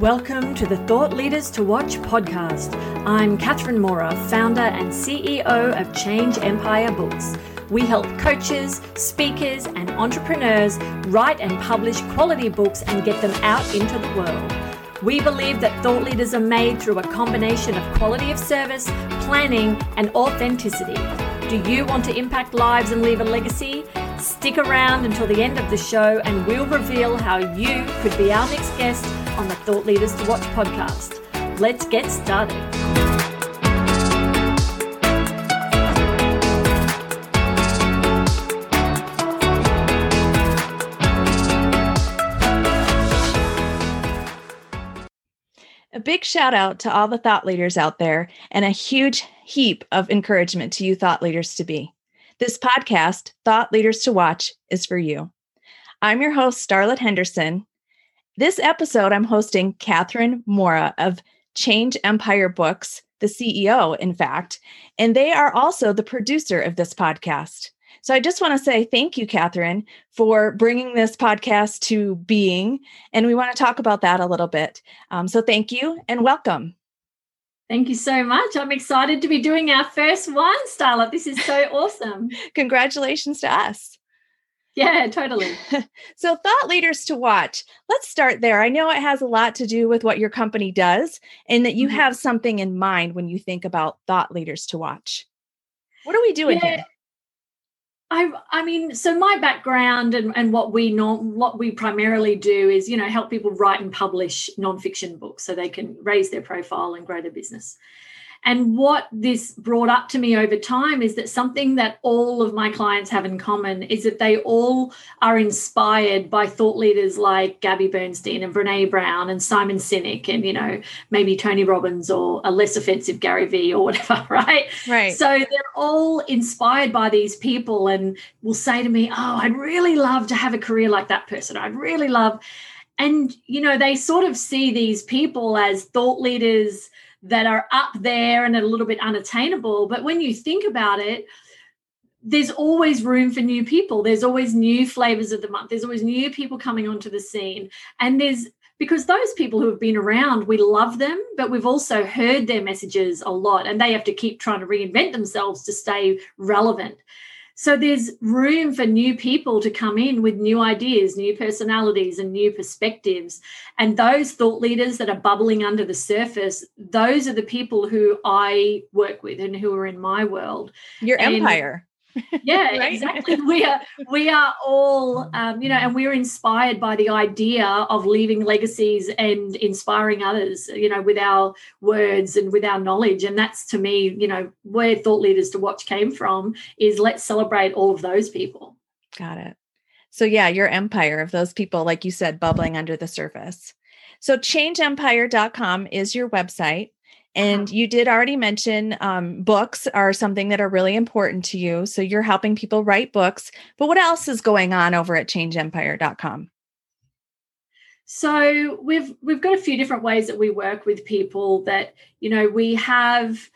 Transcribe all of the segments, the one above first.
Welcome to the Thought Leaders to Watch podcast. I'm Catherine Mora, founder and CEO of Change Empire Books. We help coaches, speakers, and entrepreneurs write and publish quality books and get them out into the world. We believe that thought leaders are made through a combination of quality of service, planning, and authenticity. Do you want to impact lives and leave a legacy? Stick around until the end of the show and we'll reveal how you could be our next guest on the Thought Leaders to Watch podcast. Let's get started. A big shout out to all the thought leaders out there and a huge heap of encouragement to you thought leaders to be. This podcast, Thought Leaders to Watch, is for you. I'm your host, Starlet Henderson, this episode, I'm hosting Catherine Mora of Change Empire Books, the CEO, in fact, and they are also the producer of this podcast. So I just want to say thank you, Catherine, for bringing this podcast to being. And we want to talk about that a little bit. Um, so thank you and welcome. Thank you so much. I'm excited to be doing our first one, Starlet. This is so awesome. Congratulations to us. Yeah, totally. so, thought leaders to watch. Let's start there. I know it has a lot to do with what your company does and that you mm-hmm. have something in mind when you think about thought leaders to watch. What are we doing yeah. here? I, I mean, so my background and, and what we know, what we primarily do is, you know, help people write and publish nonfiction books so they can raise their profile and grow their business. And what this brought up to me over time is that something that all of my clients have in common is that they all are inspired by thought leaders like Gabby Bernstein and Brene Brown and Simon Sinek and, you know, maybe Tony Robbins or a less offensive Gary Vee or whatever, right? Right. So they're all inspired by these people and will say to me, Oh, I'd really love to have a career like that person. I'd really love. And, you know, they sort of see these people as thought leaders that are up there and a little bit unattainable. But when you think about it, there's always room for new people. There's always new flavors of the month. There's always new people coming onto the scene. And there's because those people who have been around, we love them, but we've also heard their messages a lot and they have to keep trying to reinvent themselves to stay relevant. So there's room for new people to come in with new ideas, new personalities, and new perspectives. And those thought leaders that are bubbling under the surface, those are the people who I work with and who are in my world. Your and empire yeah right? exactly. We are we are all um, you know and we're inspired by the idea of leaving legacies and inspiring others you know with our words and with our knowledge. And that's to me you know where thought leaders to watch came from is let's celebrate all of those people. Got it. So yeah your empire of those people like you said bubbling under the surface. So changeempire.com is your website and uh-huh. you did already mention um, books are something that are really important to you. So you're helping people write books. But what else is going on over at changeempire.com? So we've we've got a few different ways that we work with people that you know we have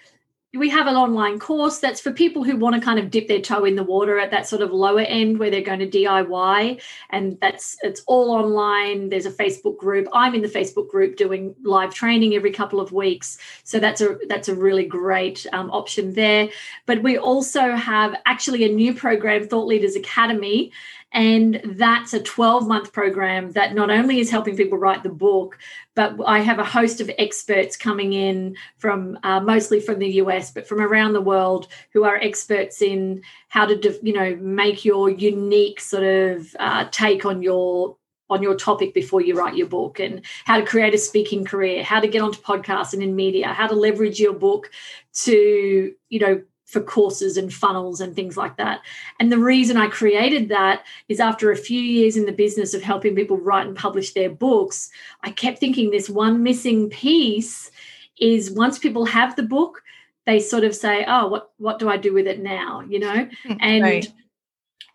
we have an online course that's for people who want to kind of dip their toe in the water at that sort of lower end where they're going to DIY and that's it's all online. There's a Facebook group. I'm in the Facebook group doing live training every couple of weeks so that's a that's a really great um, option there. But we also have actually a new program Thought Leaders Academy and that's a 12 month program that not only is helping people write the book, but I have a host of experts coming in from uh, mostly from the US, but from around the world who are experts in how to, you know, make your unique sort of uh, take on your on your topic before you write your book and how to create a speaking career how to get onto podcasts and in media how to leverage your book to you know for courses and funnels and things like that. And the reason I created that is after a few years in the business of helping people write and publish their books, I kept thinking this one missing piece is once people have the book, they sort of say, "Oh, what what do I do with it now?" you know? Hmm, and right.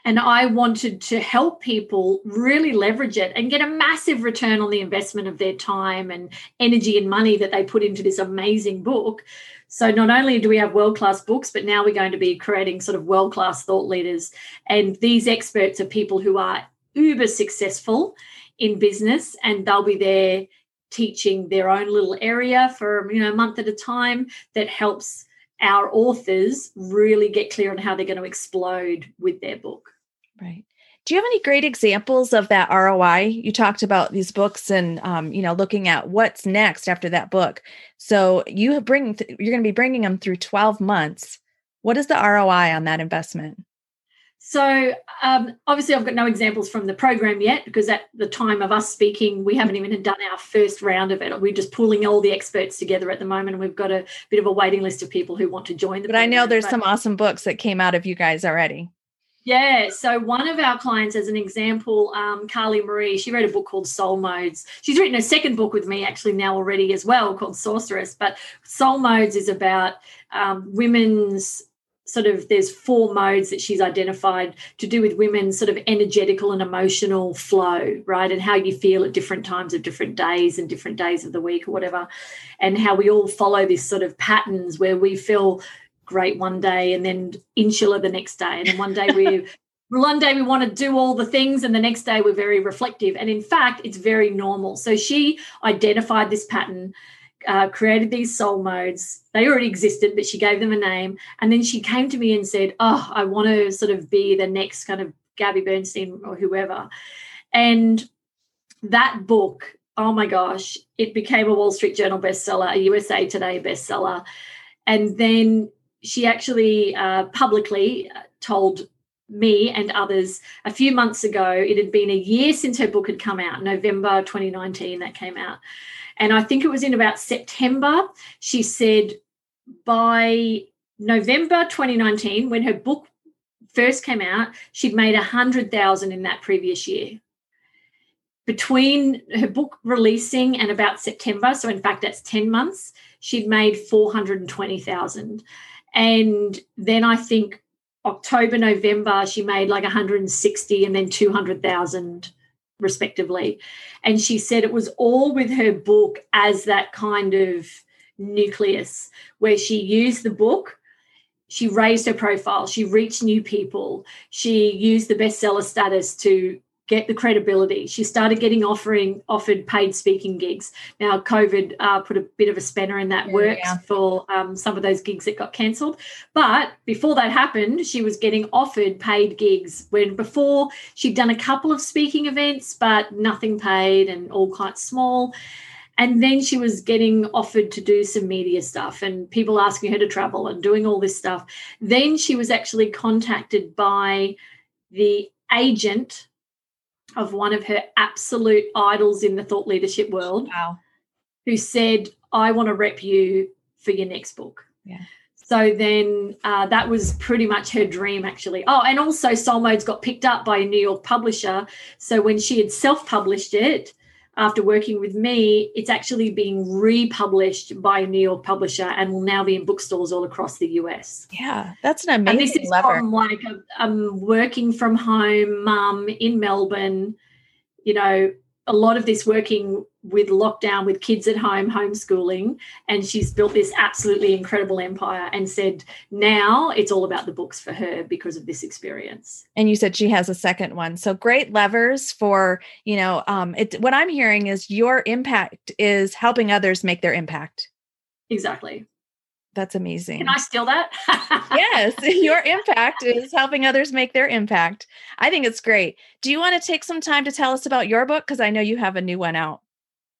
And I wanted to help people really leverage it and get a massive return on the investment of their time and energy and money that they put into this amazing book so not only do we have world class books, but now we're going to be creating sort of world class thought leaders. And these experts are people who are uber successful in business and they'll be there teaching their own little area for you know a month at a time that helps our authors really get clear on how they're going to explode with their book. Right. Do you have any great examples of that ROI? You talked about these books and um, you know looking at what's next after that book. So you bring you're going to be bringing them through 12 months. What is the ROI on that investment? So um, obviously, I've got no examples from the program yet because at the time of us speaking, we haven't even done our first round of it. We're just pulling all the experts together at the moment, and we've got a bit of a waiting list of people who want to join the. But program. I know there's but, some awesome books that came out of you guys already. Yeah. So one of our clients, as an example, um, Carly Marie, she wrote a book called Soul Modes. She's written a second book with me actually now already as well called Sorceress. But Soul Modes is about um, women's sort of there's four modes that she's identified to do with women's sort of energetical and emotional flow right and how you feel at different times of different days and different days of the week or whatever and how we all follow this sort of patterns where we feel great one day and then insular the next day and then one day we one day we want to do all the things and the next day we're very reflective and in fact it's very normal so she identified this pattern uh, created these soul modes. They already existed, but she gave them a name. And then she came to me and said, Oh, I want to sort of be the next kind of Gabby Bernstein or whoever. And that book, oh my gosh, it became a Wall Street Journal bestseller, a USA Today bestseller. And then she actually uh, publicly uh, told me and others a few months ago, it had been a year since her book had come out, November 2019, that came out. And I think it was in about September, she said by November 2019, when her book first came out, she'd made a hundred thousand in that previous year. Between her book releasing and about September, so in fact that's 10 months, she'd made 420,000. And then I think October, November, she made like 160 and then 200,000 respectively. And she said it was all with her book as that kind of nucleus where she used the book she raised her profile she reached new people she used the bestseller status to get the credibility. She started getting offering offered paid speaking gigs. Now, COVID uh, put a bit of a spanner in that yeah, works yeah. for um, some of those gigs that got cancelled. But before that happened, she was getting offered paid gigs. When before she'd done a couple of speaking events, but nothing paid and all quite small. And then she was getting offered to do some media stuff and people asking her to travel and doing all this stuff. Then she was actually contacted by the agent of one of her absolute idols in the thought leadership world. Wow. Who said, I want to rep you for your next book. Yeah. So then uh, that was pretty much her dream, actually. Oh, and also Soul Modes got picked up by a New York publisher. So when she had self published it, after working with me, it's actually being republished by a New York publisher and will now be in bookstores all across the US. Yeah, that's an amazing. And this is lever. from like a, um, working from home mum in Melbourne. You know, a lot of this working with lockdown with kids at home homeschooling and she's built this absolutely incredible empire and said now it's all about the books for her because of this experience and you said she has a second one so great levers for you know um it what i'm hearing is your impact is helping others make their impact exactly that's amazing. Can I steal that? yes, your impact is helping others make their impact. I think it's great. Do you want to take some time to tell us about your book? Because I know you have a new one out.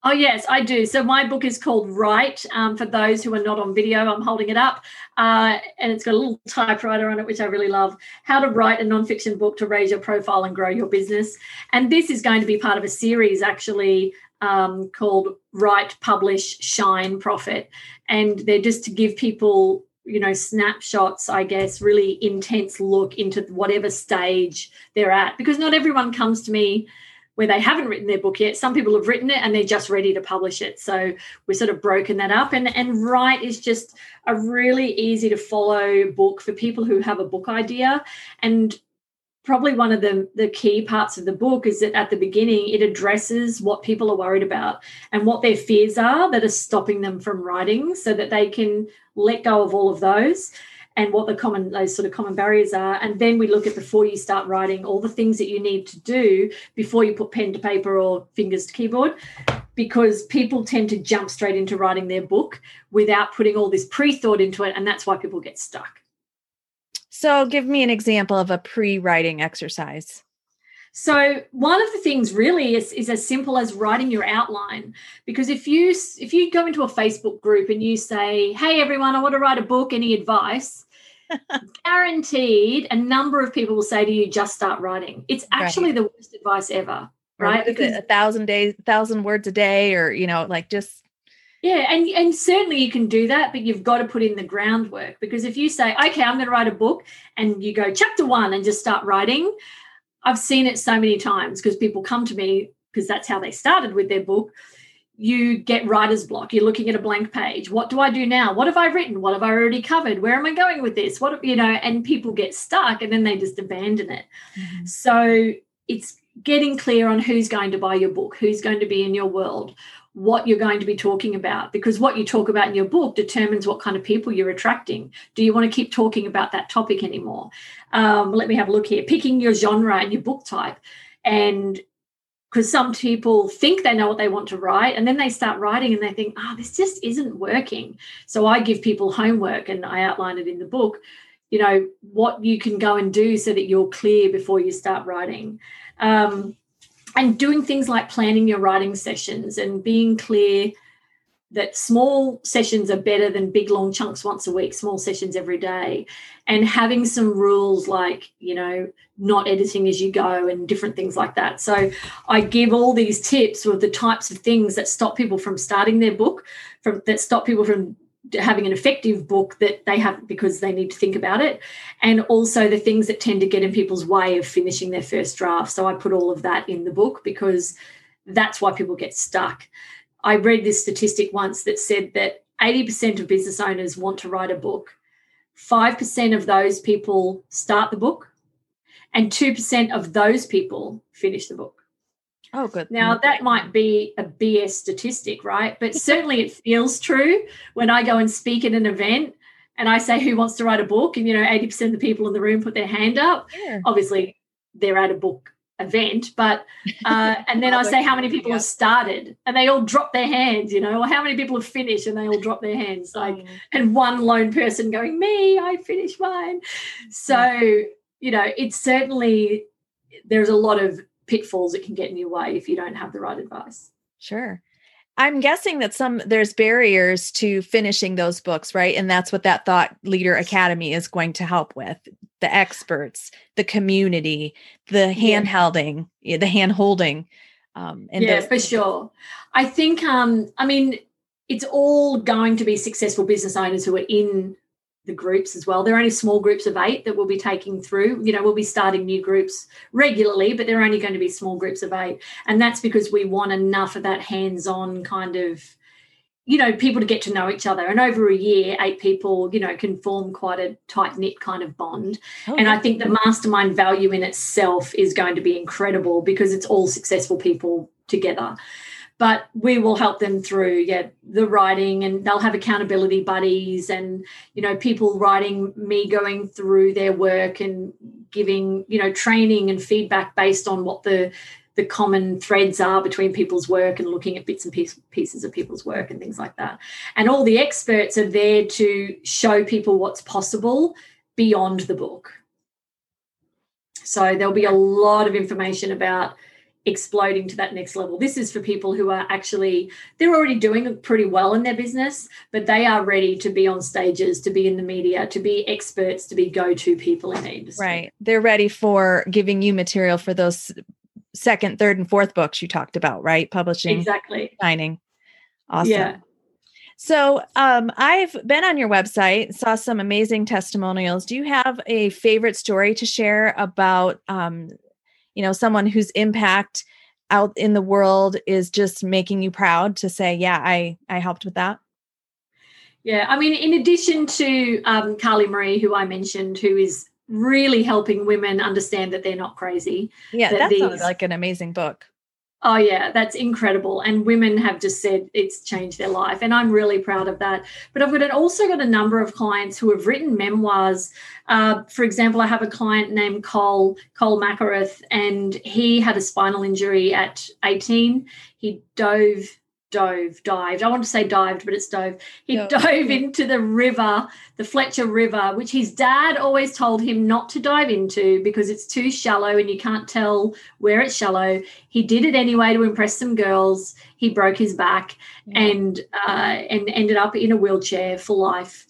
Oh, yes, I do. So, my book is called Write. Um, for those who are not on video, I'm holding it up. Uh, and it's got a little typewriter on it, which I really love. How to write a nonfiction book to raise your profile and grow your business. And this is going to be part of a series, actually, um, called Write, Publish, Shine, Profit. And they're just to give people you know snapshots i guess really intense look into whatever stage they're at because not everyone comes to me where they haven't written their book yet. Some people have written it and they're just ready to publish it. So we're sort of broken that up. And and Write is just a really easy to follow book for people who have a book idea. And probably one of the, the key parts of the book is that at the beginning it addresses what people are worried about and what their fears are that are stopping them from writing so that they can let go of all of those and what the common those sort of common barriers are. And then we look at before you start writing all the things that you need to do before you put pen to paper or fingers to keyboard because people tend to jump straight into writing their book without putting all this pre-thought into it and that's why people get stuck. So give me an example of a pre-writing exercise. So one of the things really is, is as simple as writing your outline because if you if you go into a facebook group and you say hey everyone i want to write a book. Any advice guaranteed a number of people will say to you just start writing it's actually right. the worst advice ever right because a thousand days thousand words a day or you know like just yeah and and certainly you can do that but you've got to put in the groundwork because if you say okay i'm going to write a book and you go chapter one and just start writing i've seen it so many times because people come to me because that's how they started with their book you get writer's block you're looking at a blank page. What do i do now? What have i written? What have i already covered? Where am i going with this? What you know and people get stuck and then they just abandon it. Mm-hmm. so it's getting clear on who's going to buy your book who's going to be in your world what you're going to be talking about because what you talk about in your book determines what kind of people you're attracting. Do you want to keep talking about that topic anymore? Um, let me have a look here. Picking your genre and your book type. And because some people think they know what they want to write and then they start writing and they think oh this just isn't working. So i give people homework and i outline it in the book you know what you can go and do so that you're clear before you start writing. Um, and doing things like planning your writing sessions and being clear that small sessions are better than big long chunks once a week small sessions every day. And having some rules like you know not editing as you go and different things like that. So i give all these tips with the types of things that stop people from starting their book from that stop people from having an effective book that they have because they need to think about it. And also the things that tend to get in people's way of finishing their first draft. So i put all of that in the book because that's why people get stuck I read this statistic once that said that 80% of business owners want to write a book. 5% of those people start the book, and 2% of those people finish the book. Oh, good. Now, that might be a BS statistic, right? But certainly it feels true when I go and speak at an event and I say, Who wants to write a book? And, you know, 80% of the people in the room put their hand up. Yeah. Obviously, they're at a book event but uh, and then i say how many people have started? And they all drop their hands you know or how many people have finished? And they all drop their hands like mm. and one lone person going me i finished mine. So you know it's certainly there's a lot of pitfalls that can get in your way if you don't have the right advice. Sure I'm guessing that some there's barriers to finishing those books, right? And that's what that Thought Leader Academy is going to help with. The experts, the community, the handholding, yeah. the hand holding. Um, and yeah, for sure. I think, um, I mean, it's all going to be successful business owners who are in the groups as well. There are only small groups of eight that we'll be taking through. You know, we'll be starting new groups regularly, but they're only going to be small groups of eight. And that's because we want enough of that hands on kind of, you know, people to get to know each other. And over a year, eight people, you know, can form quite a tight knit kind of bond. Oh, and I think the mastermind value in itself is going to be incredible because it's all successful people together but we will help them through yeah the writing and they'll have accountability buddies and you know people writing me going through their work and giving you know training and feedback based on what the the common threads are between people's work and looking at bits and piece, pieces of people's work and things like that. And all the experts are there to show people what's possible beyond the book. So there'll be a lot of information about exploding to that next level. This is for people who are actually they're already doing pretty well in their business, but they are ready to be on stages, to be in the media, to be experts, to be go-to people in the industry. Right. They're ready for giving you material for those second, third, and fourth books you talked about, right? Publishing, exactly, signing. Awesome. Yeah. So um, I've been on your website, saw some amazing testimonials. Do you have a favorite story to share about um, you know someone whose impact out in the world is just making you proud to say yeah i i helped with that. Yeah i mean in addition to um, carly marie who i mentioned who is really helping women understand that they're not crazy yeah that, that these, like an amazing book Oh, yeah, that's incredible. And women have just said it's changed their life. And I'm really proud of that. But I've got also got a number of clients who have written memoirs. Uh, for example, I have a client named Cole, Cole Macarath, and he had a spinal injury at 18. He dove dove, dived. I want to say dived, but it's dove. He dove into the river, the Fletcher River, which his dad always told him not to dive into because it's too shallow and you can't tell where it's shallow. He did it anyway to impress some girls. He broke his back yeah. and uh, and ended up in a wheelchair for life.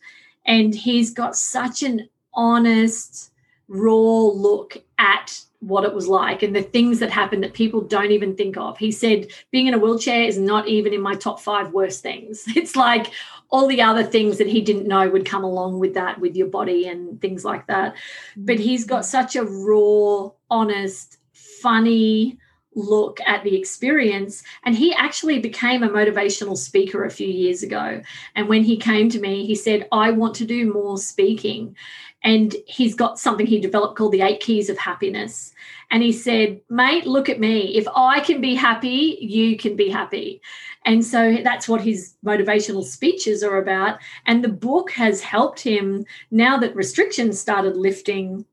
And he's got such an honest, raw look at what it was like and the things that happened that people don't even think of. He said, being in a wheelchair is not even in my top five worst things. It's like all the other things that he didn't know would come along with that, with your body and things like that. But he's got mm-hmm. such a raw, honest, funny look at the experience. And he actually became a motivational speaker a few years ago. And when he came to me, he said, I want to do more speaking. And he's got something he developed called the eight keys of happiness. And he said, Mate, look at me. If I can be happy, you can be happy. And so that's what his motivational speeches are about. And the book has helped him now that restrictions started lifting.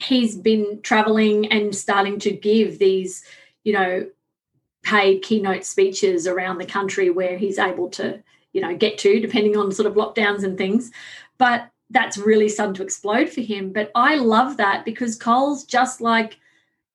He's been traveling and starting to give these, you know, paid keynote speeches around the country where he's able to, you know, get to, depending on sort of lockdowns and things. But that's really starting to explode for him. But I love that because Cole's just like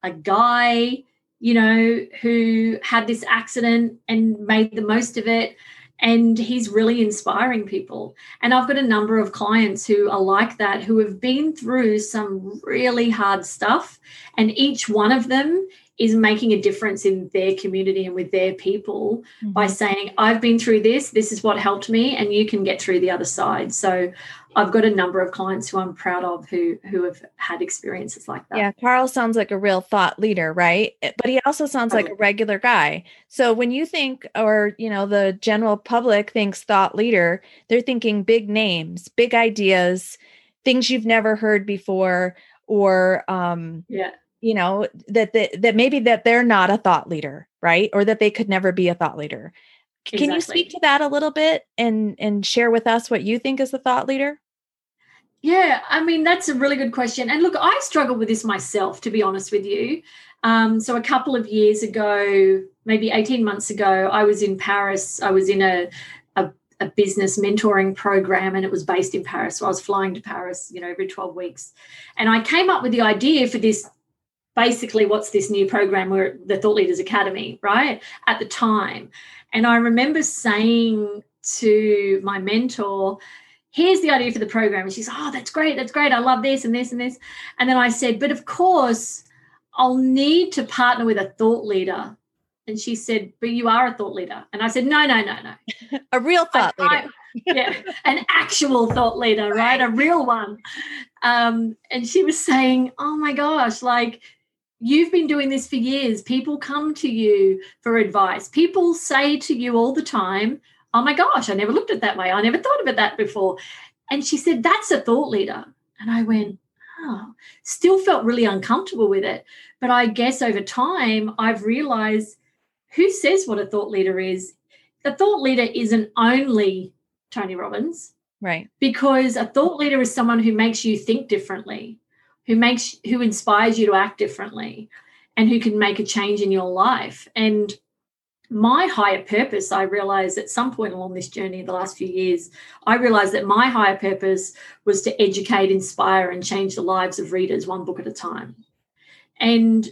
a guy, you know, who had this accident and made the most of it. And he's really inspiring people. And I've got a number of clients who are like that, who have been through some really hard stuff. And each one of them is making a difference in their community and with their people mm-hmm. by saying, I've been through this, this is what helped me, and you can get through the other side. So I've got a number of clients who I'm proud of who who have had experiences like that. Yeah, Carl sounds like a real thought leader, right? But he also sounds like a regular guy. So when you think or, you know, the general public thinks thought leader, they're thinking big names, big ideas, things you've never heard before or um yeah you know that that, that maybe that they're not a thought leader right or that they could never be a thought leader Exactly. Can you speak to that a little bit and and share with us what you think is a thought leader? Yeah, I mean that's a really good question. And look, I struggle with this myself, to be honest with you. Um, so a couple of years ago, maybe eighteen months ago, I was in Paris. I was in a, a a business mentoring program, and it was based in Paris. So I was flying to Paris, you know, every twelve weeks, and I came up with the idea for this basically what's this new program where the thought leaders academy right at the time and I remember saying to my mentor, here's the idea for the program. And she's, oh, that's great. That's great. I love this and this and this. And then I said, but of course, I'll need to partner with a thought leader. And she said, but you are a thought leader. And I said, no, no, no, no. a real thought I, leader. I, yeah, an actual thought leader, right? A real one. Um, and she was saying, oh my gosh, like, You've been doing this for years. People come to you for advice. People say to you all the time, Oh my gosh, I never looked at it that way. I never thought it that before. And she said, That's a thought leader. And I went, Oh, still felt really uncomfortable with it. But I guess over time, I've realized who says what a thought leader is? The thought leader isn't only Tony Robbins. Right. Because a thought leader is someone who makes you think differently who makes who inspires you to act differently and who can make a change in your life. And my higher purpose i realized at some point along this journey the last few years i realized that my higher purpose was to educate inspire and change the lives of readers one book at a time. And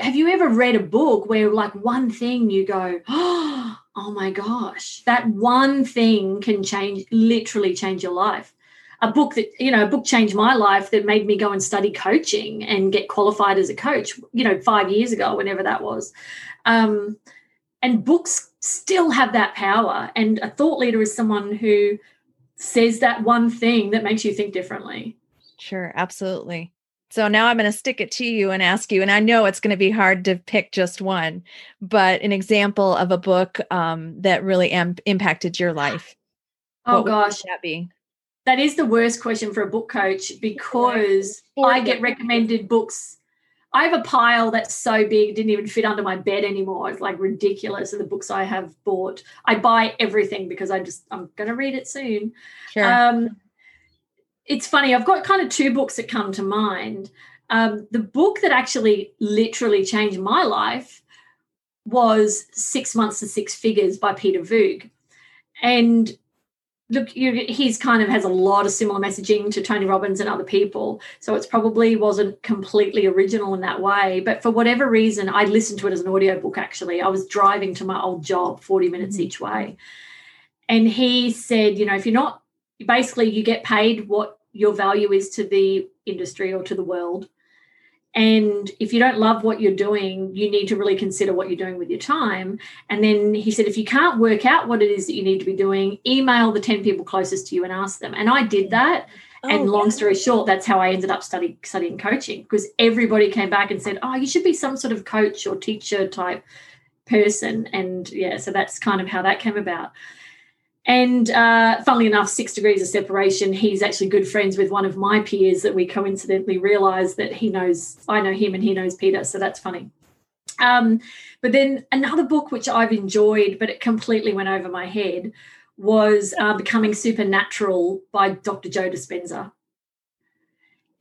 have you ever read a book where like one thing you go oh, oh my gosh that one thing can change literally change your life a book that you know a book changed my life that made me go and study coaching and get qualified as a coach you know five years ago whenever that was. Um, and books still have that power. And a thought leader is someone who says that one thing that makes you think differently. Sure absolutely. So now I'm going to stick it to you and ask you, and I know it's going to be hard to pick just one, but an example of a book um, that really am- impacted your life. Oh gosh, that be? That is the worst question for a book coach because I get recommended books. I have a pile that's so big, didn't even fit under my bed anymore. It's like ridiculous of the books I have bought. I buy everything because I just I'm going to read it soon. Sure. Um, it's funny. I've got kind of two books that come to mind. Um, the book that actually literally changed my life was Six Months to Six Figures by Peter Voogd. And look, you, he's kind of has a lot of similar messaging to Tony Robbins and other people. So it's probably wasn't completely original in that way. But for whatever reason, I listened to it as an audiobook actually. I was driving to my old job 40 minutes mm-hmm. each way. And he said, you know, if you're not basically you get paid what your value is to the industry or to the world. And if you don't love what you're doing, you need to really consider what you're doing with your time. And then he said, if you can't work out what it is that you need to be doing, email the 10 people closest to you and ask them. And I did that. Oh, and long story short, that's how I ended up studying studying coaching because everybody came back and said, Oh, you should be some sort of coach or teacher type person. And yeah, so that's kind of how that came about. And uh, funnily enough, six degrees of separation, he's actually good friends with one of my peers that we coincidentally realized that he knows, I know him and he knows Peter. So that's funny. Um, but then another book which I've enjoyed, but it completely went over my head, was uh, Becoming Supernatural by Dr. Joe Dispenza.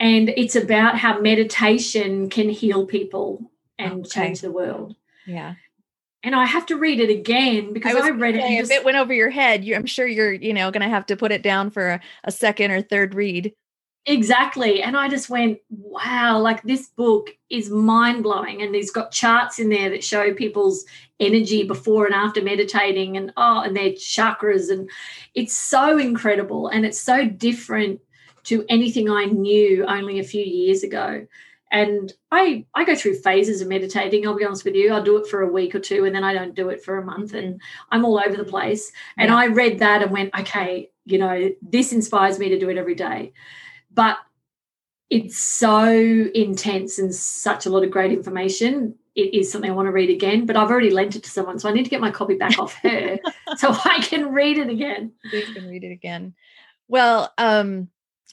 And it's about how meditation can heal people and okay. change the world. Yeah and I have to read it again because I, I read it. If it went over your head, you, I'm sure you're, you know, going to have to put it down for a, a second or third read. Exactly. And I just went, wow, like this book is mind blowing. And he's got charts in there that show people's energy before and after meditating and oh, and their chakras. And it's so incredible. And it's so different to anything I knew only a few years ago and i i go through phases of meditating i'll be honest with you. I'll do it for a week or two and then i don't do it for a month and i'm all over the place. And yeah. i read that and went okay you know this inspires me to do it every day. But it's so intense and such a lot of great information. It is something i want to read again but i've already lent it to someone so i need to get my copy back off her so i can read it again. You can read it again. Well um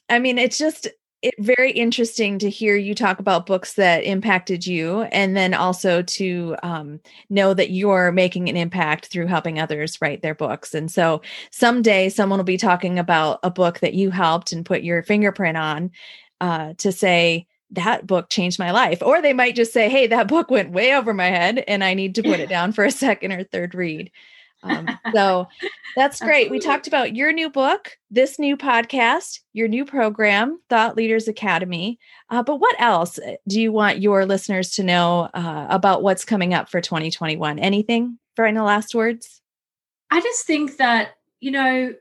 I mean, it's just it, very interesting to hear you talk about books that impacted you and then also to um, know that you're making an impact through helping others write their books. And so someday someone will be talking about a book that you helped and put your fingerprint on uh, to say that book changed my life. Or they might just say hey that book went way over my head and i need to put it down for a second or third read um, so that's great. We talked about your new book, this new podcast, your new program, Thought Leaders Academy. Uh, but what else uh, do you want your listeners to know uh, about what's coming up for 2021? Anything for any last words? I just think that, you know,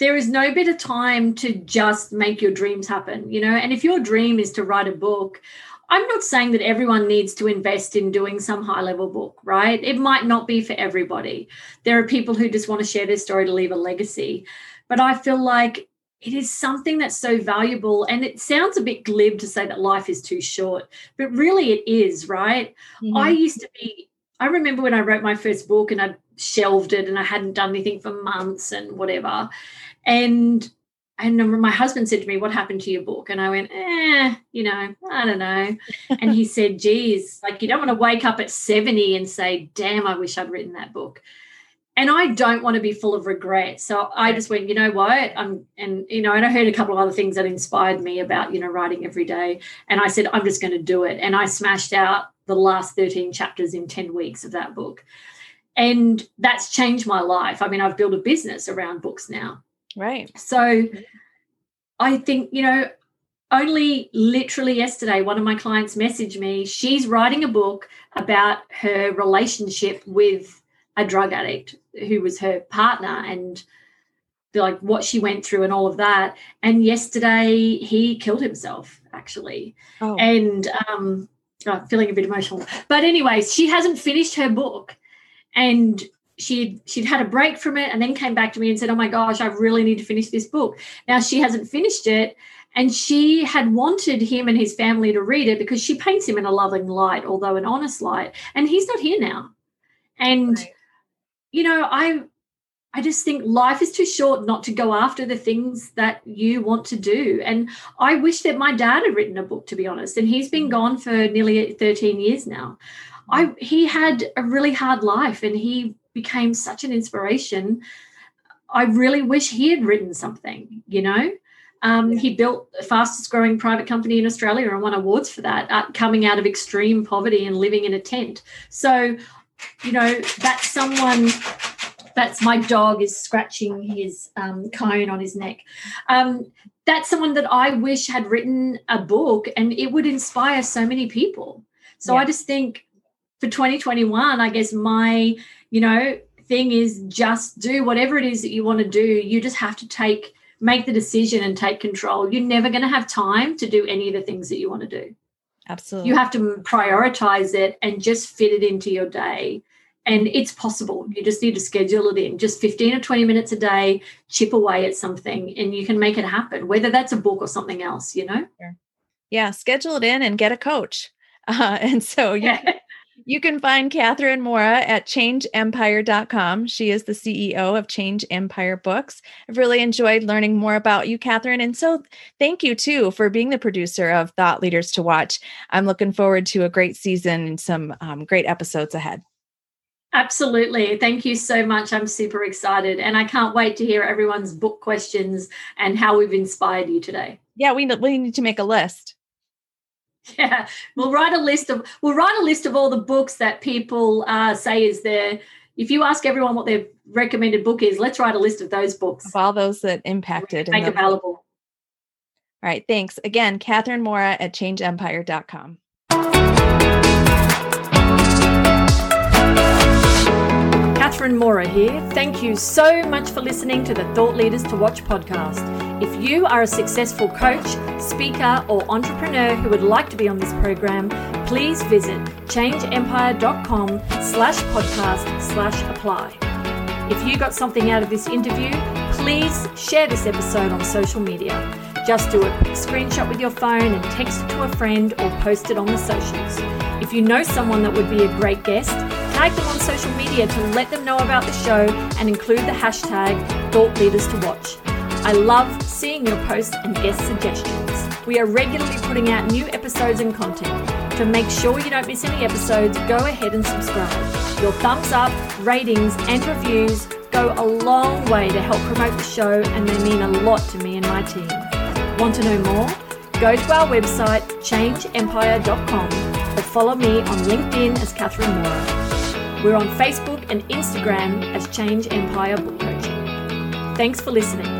there is no better time to just make your dreams happen, you know. And if your dream is to write a book, I'm not saying that everyone needs to invest in doing some high level book, right? It might not be for everybody. There are people who just want to share their story to leave a legacy. But I feel like it is something that's so valuable. And it sounds a bit glib to say that life is too short, but really it is, right? Mm-hmm. I used to be, I remember when I wrote my first book and I shelved it and I hadn't done anything for months and whatever. And and my husband said to me, What happened to your book? And I went, Eh, you know, I don't know. and he said, Geez, like you don't want to wake up at 70 and say, Damn, I wish I'd written that book. And I don't want to be full of regret. So I just went, you know what? I'm and you know, and I heard a couple of other things that inspired me about, you know, writing every day. And I said, I'm just going to do it. And I smashed out the last 13 chapters in 10 weeks of that book. And that's changed my life. I mean, I've built a business around books now Right. So I think, you know, only literally yesterday, one of my clients messaged me. She's writing a book about her relationship with a drug addict who was her partner and like what she went through and all of that. And yesterday he killed himself, actually. Oh. And um, oh, feeling a bit emotional. But, anyways, she hasn't finished her book. And she'd she'd had a break from it and then came back to me and said, "Oh my gosh, I really need to finish this book." Now she hasn't finished it, and she had wanted him and his family to read it because she paints him in a loving light, although an honest light, and he's not here now. And right. you know, I I just think life is too short not to go after the things that you want to do. And I wish that my dad had written a book, to be honest. And he's been mm. gone for nearly 13 years now. I he had a really hard life and he became such an inspiration. I really wish he had written something, you know. Um, he built the fastest growing private company in Australia and won awards for that, uh, coming out of extreme poverty and living in a tent. So you know, that's someone that's my dog is scratching his um, cone on his neck. Um, that's someone that I wish had written a book and it would inspire so many people. So yeah. I just think for 2021, I guess my, you know, thing is just do whatever it is that you want to do. You just have to take, make the decision and take control. You're never going to have time to do any of the things that you want to do. Absolutely. You have to prioritize it and just fit it into your day and it's possible you just need to schedule it in just 15 or 20 minutes a day chip away at something and you can make it happen whether that's a book or something else you know yeah schedule it in and get a coach uh, and so yeah. you can find catherine mora at changeempire.com she is the ceo of change empire books i've really enjoyed learning more about you catherine and so thank you too for being the producer of thought leaders to watch i'm looking forward to a great season and some um, great episodes ahead Absolutely. Thank you so much. I'm super excited and I can't wait to hear everyone's book questions and how we've inspired you today. Yeah, we we need to make a list. Yeah, we'll write a list of we'll write a list of all the books that people uh, say is there. If you ask everyone what their recommended book is, let's write a list of those books. Of all those that impacted. Make available. All right. Thanks. Again, Catherine Mora at changeempire.com. Catherine Mora here. Thank you so much for listening to the Thought Leaders to Watch podcast. If you are a successful coach, speaker, or entrepreneur who would like to be on this program, please visit changeempire.com slash podcast slash apply. If you got something out of this interview, please share this episode on social media. Just do a quick screenshot with your phone and text it to a friend or post it on the socials. If you know someone that would be a great guest, tag them on social media to let them know about the show and include the hashtag Thought Leaders to Watch. I love seeing your posts and guest suggestions. We are regularly putting out new episodes and content. To make sure you don't miss any episodes, go ahead and subscribe. Your thumbs up, ratings, and reviews go a long way to help promote the show and they mean a lot to me and my team. Want to know more? Go to our website, changeempire.com, or follow me on LinkedIn as Catherine Mora. We're on Facebook and Instagram as Change Empire Book Coaching. Thanks for listening.